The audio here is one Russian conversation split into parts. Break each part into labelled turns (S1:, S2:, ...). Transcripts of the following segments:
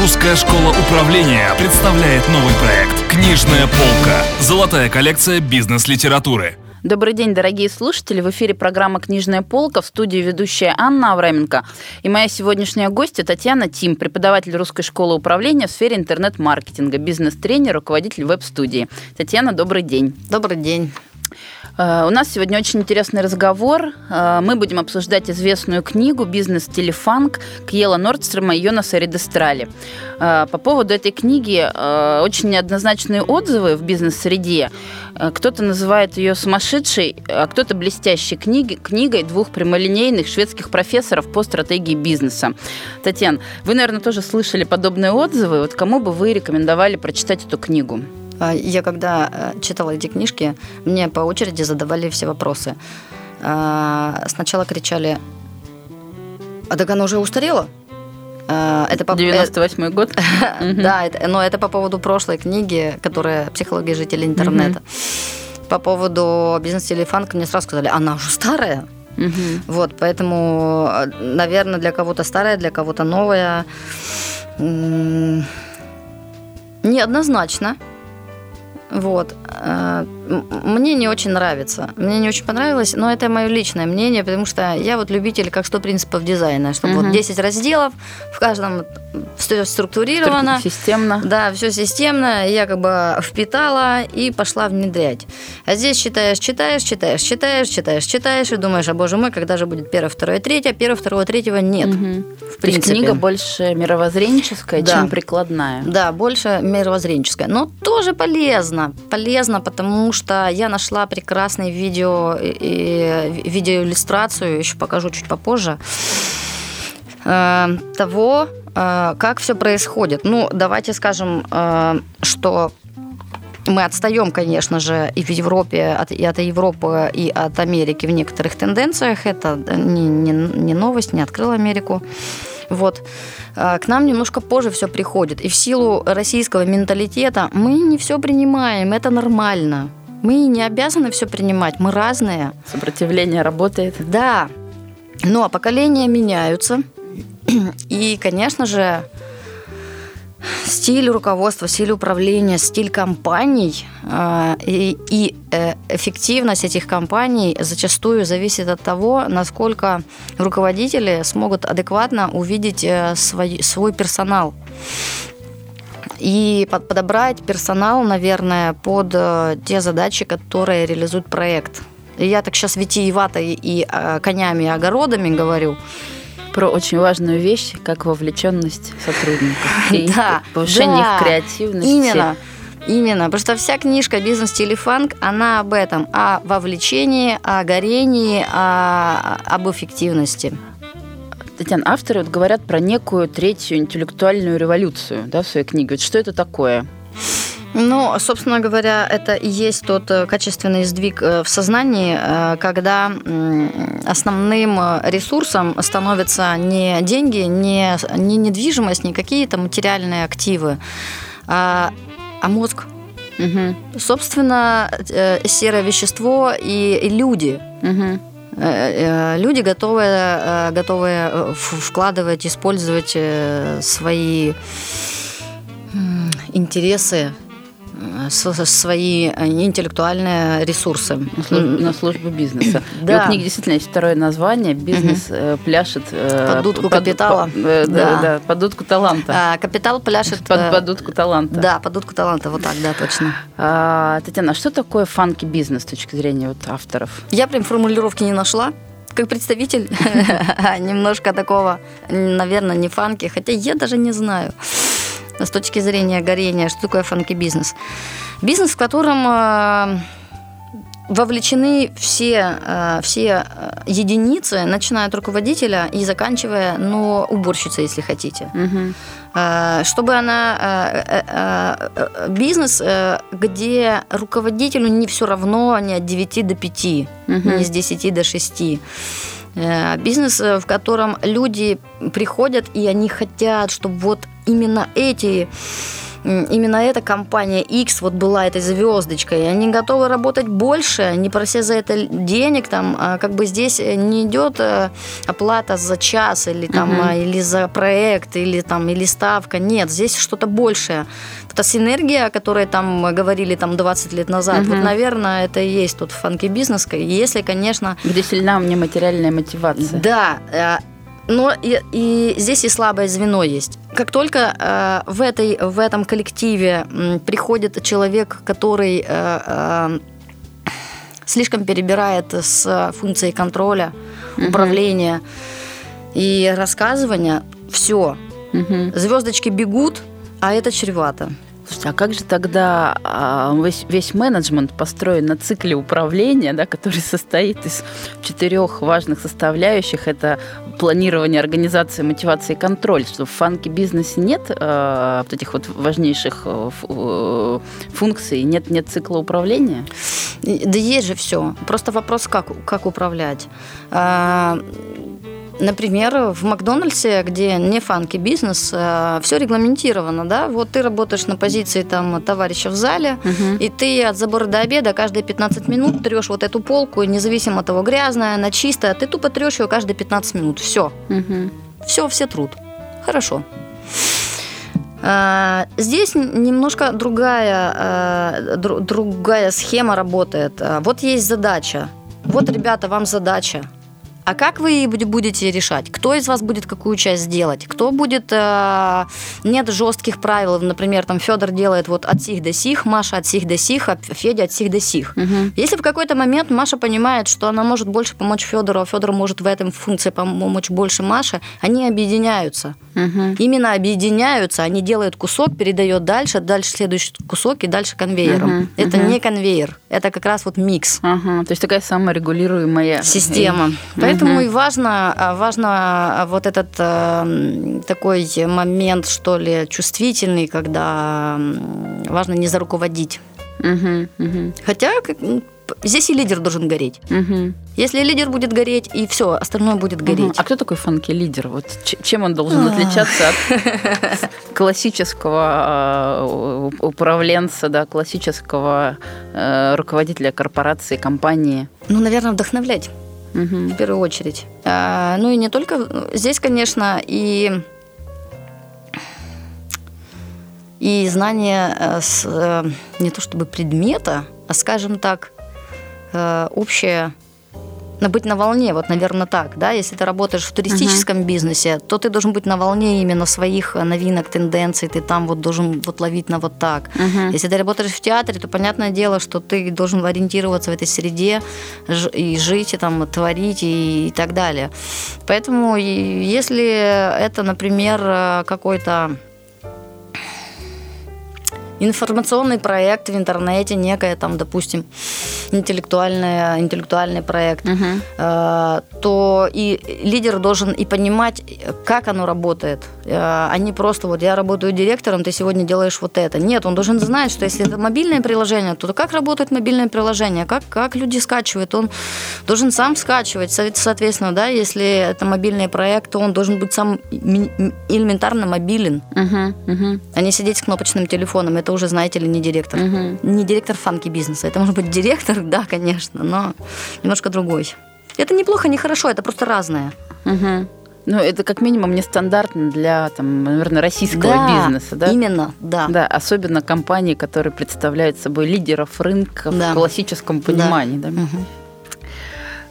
S1: Русская школа управления представляет новый проект «Книжная полка». Золотая коллекция бизнес-литературы.
S2: Добрый день, дорогие слушатели. В эфире программа «Книжная полка» в студии ведущая Анна Авраменко. И моя сегодняшняя гостья Татьяна Тим, преподаватель Русской школы управления в сфере интернет-маркетинга, бизнес-тренер, руководитель веб-студии. Татьяна, добрый день.
S3: Добрый день.
S2: Э, у нас сегодня очень интересный разговор. Э, мы будем обсуждать известную книгу «Бизнес Телефанк» Кьела Нордстрема и Йонаса Редестрали. Э, по поводу этой книги очень неоднозначные отзывы в бизнес-среде. Кто-то называет ее сумасшедшей, а кто-то блестящей книги, книгой двух прямолинейных шведских профессоров по стратегии бизнеса. Татьяна, вы, наверное, тоже слышали подобные отзывы. Вот кому бы вы рекомендовали прочитать эту книгу?
S3: А, я когда э, читала эти книжки, мне по очереди задавали все вопросы. А, сначала кричали, а так оно уже устарело?
S2: А, это по... 98 год?
S3: Да, но это по поводу прошлой книги, которая «Психология жителей интернета». По поводу бизнес-телефанка мне сразу сказали, она уже старая. Вот, поэтому, наверное, для кого-то старая, для кого-то новая. Неоднозначно. Вот. Мне не очень нравится. Мне не очень понравилось, но это мое личное мнение, потому что я вот любитель как 100 принципов дизайна, чтобы угу. вот 10 разделов, в каждом все структурировано.
S2: Системно.
S3: Да, все системно. Я как бы впитала и пошла внедрять. А здесь читаешь, читаешь, читаешь, читаешь, читаешь, читаешь и думаешь, а боже мой, когда же будет первое, второе, третье, первое, второе, третьего нет. Угу.
S2: В принципе. книга больше мировоззренческая, да. чем прикладная.
S3: Да, больше мировоззренческая. Но тоже полезно. Полезно, потому что я нашла прекрасное видео и видеоиллюстрацию, еще покажу чуть попозже, э, того, э, как все происходит. Ну, давайте скажем, э, что мы отстаем, конечно же, и в Европе, от, и от Европы, и от Америки в некоторых тенденциях. Это не, не, не новость, не открыла Америку. Вот. К нам немножко позже все приходит. И в силу российского менталитета мы не все принимаем, это нормально. Мы не обязаны все принимать, мы разные.
S2: Сопротивление работает.
S3: Да. Но поколения меняются. И, конечно же, стиль руководства, стиль управления, стиль компаний э, и, и э, эффективность этих компаний зачастую зависит от того, насколько руководители смогут адекватно увидеть э, свой, свой персонал и подобрать персонал, наверное, под те задачи, которые реализует проект. И я так сейчас витиевато и конями и огородами говорю,
S2: про очень важную вещь, как вовлеченность сотрудников и да, повышение да, их креативности.
S3: Именно. Именно, потому что вся книжка «Бизнес Телефанк», она об этом, о вовлечении, о горении, о, об эффективности.
S2: Татьяна, авторы вот говорят про некую третью интеллектуальную революцию да, в своей книге. Вот что это такое?
S3: Ну, собственно говоря, это и есть тот э, качественный сдвиг э, в сознании, э, когда основным ресурсом становятся не деньги, не, не недвижимость, не какие-то материальные активы, а, а мозг. Угу. Собственно, серое вещество и, и люди. Угу люди готовы, готовы вкладывать, использовать свои интересы свои э, интеллектуальные ресурсы.
S2: На службу бизнеса. Да. И у книги действительно есть второе название «Бизнес угу. пляшет...»
S3: э, Под дудку под, капитала.
S2: По, да. Да, да, под дудку таланта.
S3: А, капитал пляшет...
S2: Под, под дудку таланта.
S3: Да, под дудку таланта, вот так, да, точно.
S2: А, Татьяна, а что такое фанки-бизнес с точки зрения вот авторов?
S3: Я прям формулировки не нашла как представитель немножко такого, наверное, не фанки, хотя я даже не знаю с точки зрения горения, что такое фанки-бизнес. Бизнес, в котором э, вовлечены все, э, все э, единицы, начиная от руководителя и заканчивая, ну, уборщицей, если хотите. Угу. Чтобы она... Бизнес, где руководителю не все равно не от 9 до 5, угу. не с 10 до 6. Бизнес, в котором люди приходят, и они хотят, чтобы вот именно эти именно эта компания X вот была этой звездочкой, и они готовы работать больше, не прося за это денег, там, а как бы здесь не идет э, оплата за час или там, угу. или за проект, или там, или ставка, нет, здесь что-то большее. Это синергия, о которой там говорили там 20 лет назад, угу. вот, наверное, это и есть тот фанки бизнес, если, конечно...
S2: Где сильна мне материальная мотивация.
S3: Да, э, но и, и здесь и слабое звено есть. Как только э, в, этой, в этом коллективе э, приходит человек, который э, э, слишком перебирает с функцией контроля, угу. управления и рассказывания, все. Угу. Звездочки бегут, а это чревато.
S2: Слушайте, а как же тогда а, весь, весь менеджмент построен на цикле управления, да, который состоит из четырех важных составляющих? Это планирование, организация, мотивация и контроль. Что в фанке-бизнесе нет э, вот этих вот важнейших э, э, функций, нет, нет цикла управления?
S3: Да есть же все. Просто вопрос, как, как управлять. А, Например, в Макдональдсе, где не фанки бизнес, э, все регламентировано, да, вот ты работаешь на позиции там товарища в зале, угу. и ты от забора до обеда каждые 15 минут трешь вот эту полку, независимо от того, грязная, она чистая, ты тупо трешь ее каждые 15 минут, все. Угу. Все, все труд. Хорошо. А, здесь немножко другая, э, другая схема работает. Вот есть задача. Вот, ребята, вам задача а как вы будете решать? Кто из вас будет какую часть делать? Кто будет... Э, нет жестких правил. Например, там Федор делает вот от сих до сих, Маша от сих до сих, а Федя от сих до сих. Угу. Если в какой-то момент Маша понимает, что она может больше помочь Федору, а Федор может в этом функции помочь больше Маше, они объединяются. Угу. Именно объединяются, они делают кусок, передает дальше, дальше следующий кусок и дальше конвейером. Угу. Это угу. не конвейер, это как раз вот микс.
S2: Угу. То есть такая саморегулируемая
S3: система. Поэтому Поэтому и важно, а, важно а, вот этот э, такой момент, что ли, чувствительный, когда важно не заруководить. Угу, угу. Хотя здесь и лидер должен гореть. Угу. Если лидер будет гореть, и все, остальное будет гореть. Угу.
S2: А кто такой фанки лидер? Вот чем он должен отличаться от классического управленца, да, классического э, руководителя корпорации, компании?
S3: Ну, наверное, вдохновлять угу. в первую очередь. А, ну и не только здесь, конечно, и и знание э, с, э, не то чтобы предмета, а, скажем так, э, общее быть на волне, вот, наверное, так, да, если ты работаешь в туристическом uh-huh. бизнесе, то ты должен быть на волне именно своих э, новинок, тенденций, ты там вот должен вот ловить на вот так. Uh-huh. Если ты работаешь в театре, то понятное дело, что ты должен ориентироваться в этой среде и жить, и там творить и, и так далее. Поэтому если это, например, э, какой-то информационный проект в интернете, некая там, допустим, интеллектуальный, интеллектуальный проект, угу. то и лидер должен и понимать, как оно работает, э, а не просто вот я работаю директором, ты сегодня делаешь вот это. Нет, он должен знать, что если это мобильное приложение, то как работает мобильное приложение, как, как люди скачивают, он должен сам скачивать, соответственно, да, если это мобильный проект, то он должен быть сам элементарно мобилен, угу, угу. а не сидеть с кнопочным телефоном. Это уже, знаете ли, не директор. Угу. Не директор фанки бизнеса. Это может быть директор, да, конечно, но немножко другой. Это неплохо, не хорошо, это просто разное.
S2: Угу. Ну, это как минимум нестандартно для, там, наверное, российского да, бизнеса, да?
S3: именно, да.
S2: Да, особенно компании, которые представляют собой лидеров рынка да. в классическом понимании. Да. Да? Угу.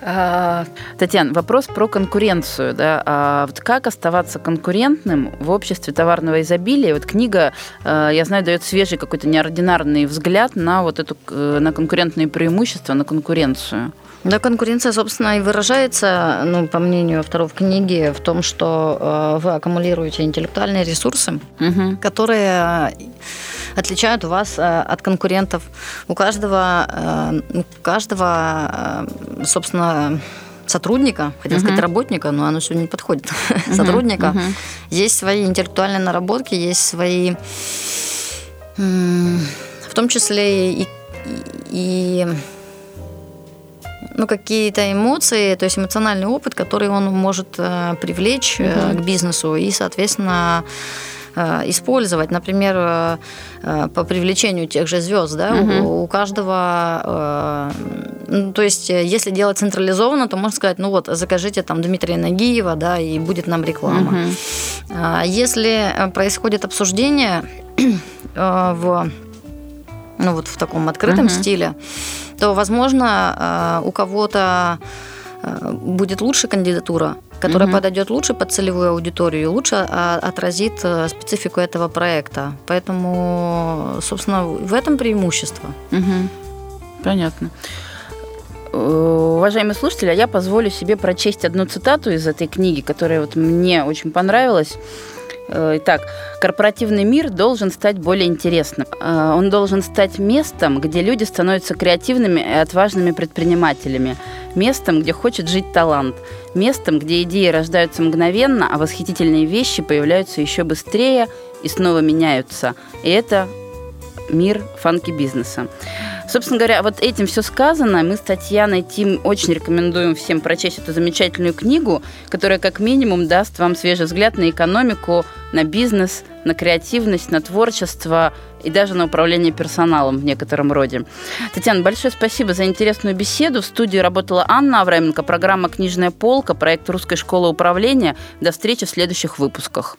S2: А, Татьяна, вопрос про конкуренцию. Да? А вот как оставаться конкурентным в обществе товарного изобилия? Вот книга, а, я знаю, дает свежий какой-то неординарный взгляд на вот эту на конкурентные преимущества, на конкуренцию.
S3: Да, конкуренция, собственно, и выражается, ну, по мнению авторов книги, в том, что э, вы аккумулируете интеллектуальные ресурсы, угу. которые отличают вас э, от конкурентов. У каждого, э, у каждого э, собственно, сотрудника, хотел uh-huh. сказать работника, но оно сегодня не подходит, uh-huh. сотрудника, uh-huh. есть свои интеллектуальные наработки, есть свои, в том числе и, и ну, какие-то эмоции, то есть эмоциональный опыт, который он может привлечь uh-huh. к бизнесу и, соответственно, использовать. Например, по привлечению тех же звезд, да, угу. у, у каждого, ну, то есть, если делать централизованно, то можно сказать, ну вот, закажите там Дмитрия Нагиева, да, и будет нам реклама. Угу. Если происходит обсуждение в ну вот в таком открытом uh-huh. стиле, то, возможно, у кого-то будет лучше кандидатура, которая угу. подойдет лучше под целевую аудиторию лучше а, отразит э, специфику этого проекта. Поэтому, собственно, в этом преимущество.
S2: Угу. Понятно. Э, уважаемые слушатели, а я позволю себе прочесть одну цитату из этой книги, которая вот мне очень понравилась. Э, итак, корпоративный мир должен стать более интересным. Э, он должен стать местом, где люди становятся креативными и отважными предпринимателями. Местом, где хочет жить талант. Местом, где идеи рождаются мгновенно, а восхитительные вещи появляются еще быстрее и снова меняются. И это мир фанки-бизнеса. Собственно говоря, вот этим все сказано. Мы с Татьяной Тим очень рекомендуем всем прочесть эту замечательную книгу, которая как минимум даст вам свежий взгляд на экономику, на бизнес, на креативность, на творчество и даже на управление персоналом в некотором роде. Татьяна, большое спасибо за интересную беседу. В студии работала Анна Авраменко, программа «Книжная полка», проект «Русской школы управления». До встречи в следующих выпусках.